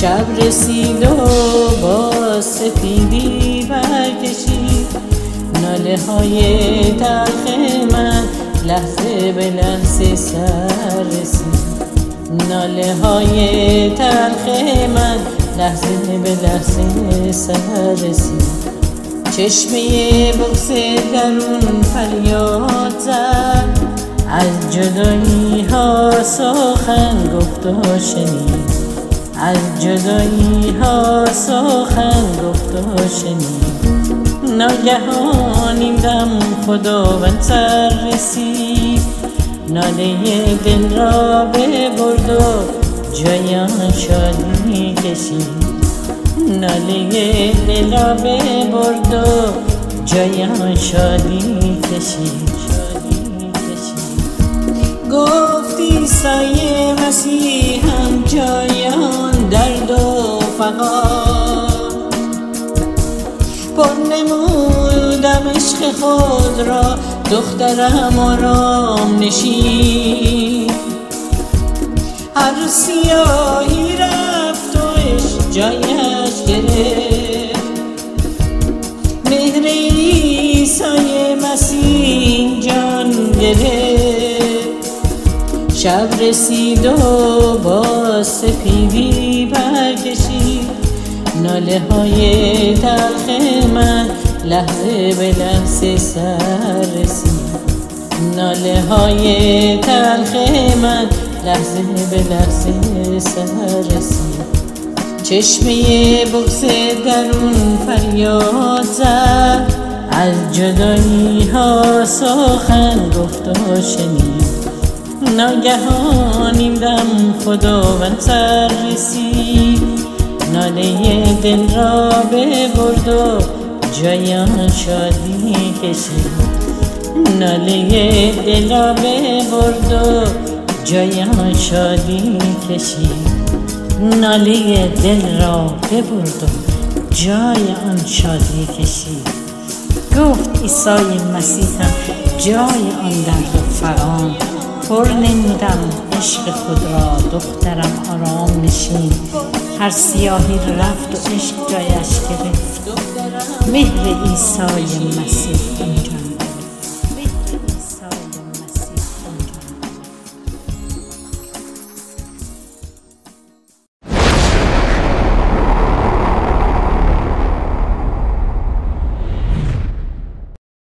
شب رسید و با سفیدی برکشید. ناله های تلخ من لحظه به لحظه سر رسید. ناله های تلخ من لحظه به لحظه سر رسید. چشمه بغز درون فریاد زد. از جدایی ها سخن گفت و شنید. از جدایی ها سخن گفت و شنید. ناگهان این دم خداوند سر رسید. ناله دل را برد و جایان شادی کشید. ناله دل را برد و جایان شادی کشید. گفتی سایه مسیحم پر نمودم عشق خود را دخترم آرام نشین. هر سیاهی رفت و عشق جایش گرفت. مهر ایسای مسیح جان گرفت. شب رسید و با سپیدی برکشید ناله های تلخ من لحظه به لحظه سر رسید. ناله های تلخ من لحظه به لحظه سر رسید. چشمه بغز درون فریاد زد. از جدایی ها سخن گفت و شنید. ناگهان این دم خداوند سر رسید. ناله دل را ببرد و جایان شادی کشید ناله دل را ببرد و جایان شادی کشید ناله دل را ببرد و جای آن شادی کشید گفت عیسی مسیحم جای آن درد و فغان پر نمودم عشق خود را دخترم آرام نشین. هر سیاهی رفت و عشق جایش گرفت. مهر عیسی مسیح اینجا